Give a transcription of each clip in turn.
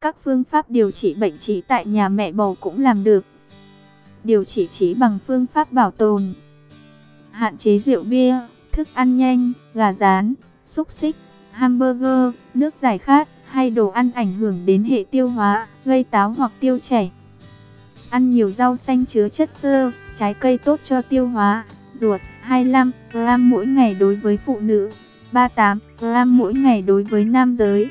Các phương pháp điều trị bệnh trí tại nhà mẹ bầu cũng làm được. Điều trị trí bằng phương pháp bảo tồn. Hạn chế rượu bia, thức ăn nhanh, gà rán, xúc xích, hamburger, nước giải khát hay đồ ăn ảnh hưởng đến hệ tiêu hóa, gây táo hoặc tiêu chảy. Ăn nhiều rau xanh chứa chất xơ, trái cây tốt cho tiêu hóa, ruột 25 gram mỗi ngày đối với phụ nữ, 38 gram mỗi ngày đối với nam giới.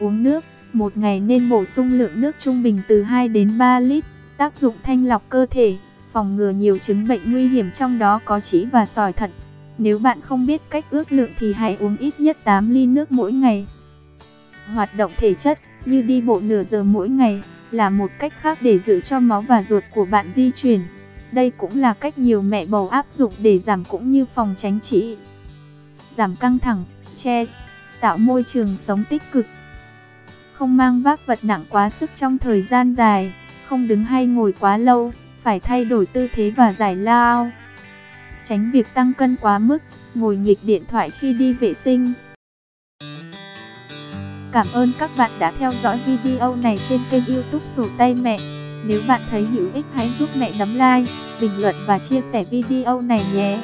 Uống nước, một ngày nên bổ sung lượng nước trung bình từ 2 đến 3 lít, tác dụng thanh lọc cơ thể, phòng ngừa nhiều chứng bệnh nguy hiểm trong đó có trĩ và sỏi thận. Nếu bạn không biết cách ước lượng thì hãy uống ít nhất 8 ly nước mỗi ngày. Hoạt động thể chất như đi bộ nửa giờ mỗi ngày là một cách khác để giữ cho máu và ruột của bạn di chuyển. Đây cũng là cách nhiều mẹ bầu áp dụng để giảm cũng như phòng tránh trĩ. Giảm căng thẳng, stress, tạo môi trường sống tích cực. Không mang vác vật nặng quá sức trong thời gian dài, không đứng hay ngồi quá lâu, phải thay đổi tư thế và giải lao. Tránh việc tăng cân quá mức, ngồi nghịch điện thoại khi đi vệ sinh. Cảm ơn các bạn đã theo dõi video này trên kênh youtube Sổ Tay Mẹ. Nếu bạn thấy hữu ích hãy giúp mẹ nấm like, bình luận và chia sẻ video này nhé.